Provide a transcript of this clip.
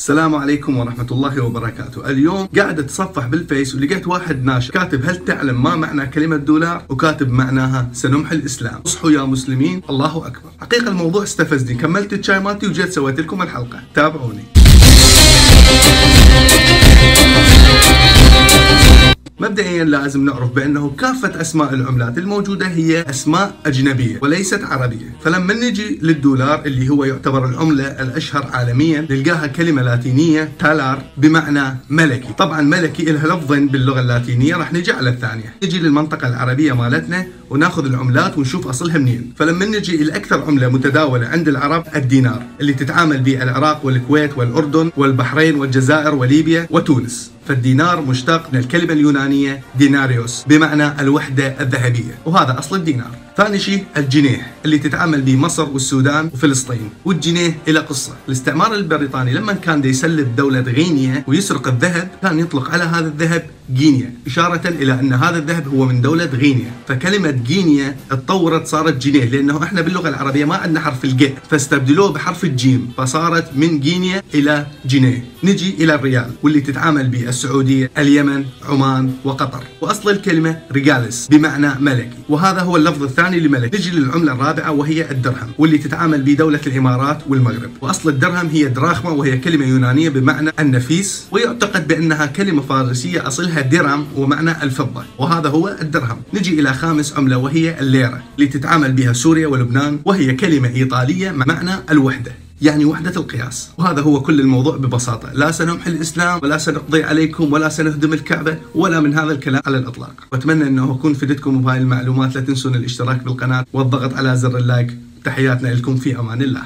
السلام عليكم ورحمة الله وبركاته. اليوم قاعد أتصفح بالفيس ولقيت واحد ناشر كاتب هل تعلم ما معنى كلمة دولار وكاتب معناها سنمحي الإسلام. اصحوا يا مسلمين. الله أكبر. حقيقة الموضوع استفزني. كملت الشاي مالتي وجيت سويت لكم الحلقة. تابعوني. مبدئيا لازم نعرف بأنه كافة أسماء العملات الموجودة هي أسماء أجنبية وليست عربية، فلما نجي للدولار اللي هو يعتبر العملة الأشهر عالميا نلقاها كلمة لاتينية تالار بمعنى ملكي، طبعا ملكي لها لفظين باللغة اللاتينية راح نجي على الثانية، نجي للمنطقة العربية مالتنا وناخذ العملات ونشوف أصلها منين، فلما نجي لاكثر عملة متداولة عند العرب الدينار اللي تتعامل به العراق والكويت والأردن والبحرين والجزائر وليبيا وتونس، فالدينار مشتق من الكلمة اليونانية ديناريوس بمعنى الوحدة الذهبية. وهذا أصل الدينار. ثاني شيء الجنيه اللي تتعامل به مصر والسودان وفلسطين. والجنيه إلى قصة. الاستعمار البريطاني لما كان يسلب دولة غينيا ويسرق الذهب كان يطلق على هذا الذهب غينيا إشارة إلى أن هذا الذهب هو من دولة غينيا. فكلمة غينيا اتطورت صارت جنيه لأنه إحنا باللغة العربية ما عندنا حرف الج فاستبدلوه بحرف الجيم فصارت من غينيا إلى جنيه نجي إلى الريال واللي تتعامل به السعودية اليمن عمان وقطر. وأصل الكلمة ريجالس بمعنى ملكي. وهذا هو اللفظ الثاني لملك. نجي للعملة الرابعة وهي الدرهم واللي تتعامل به دولة الإمارات والمغرب. وأصل الدرهم هي دراخمة وهي كلمة يونانية بمعنى النفيس. ويعتقد بأنها كلمة فارسية أصلها درهم ومعنى الفضة وهذا هو الدرهم. نجي إلى خامس عملة وهي الليرة اللي تتعامل بها سوريا ولبنان وهي كلمة إيطالية معنى الوحدة يعني وحدة القياس. وهذا هو كل الموضوع ببساطة لا سنمحي الإسلام ولا سنقضي عليكم ولا سنهدم الكعبة ولا من هذا الكلام على الإطلاق. وأتمنى أنه أكون فدتكم بهاي المعلومات. لا تنسون الاشتراك بالقناة والضغط على زر ال like. تحياتنا لكم في أمان الله.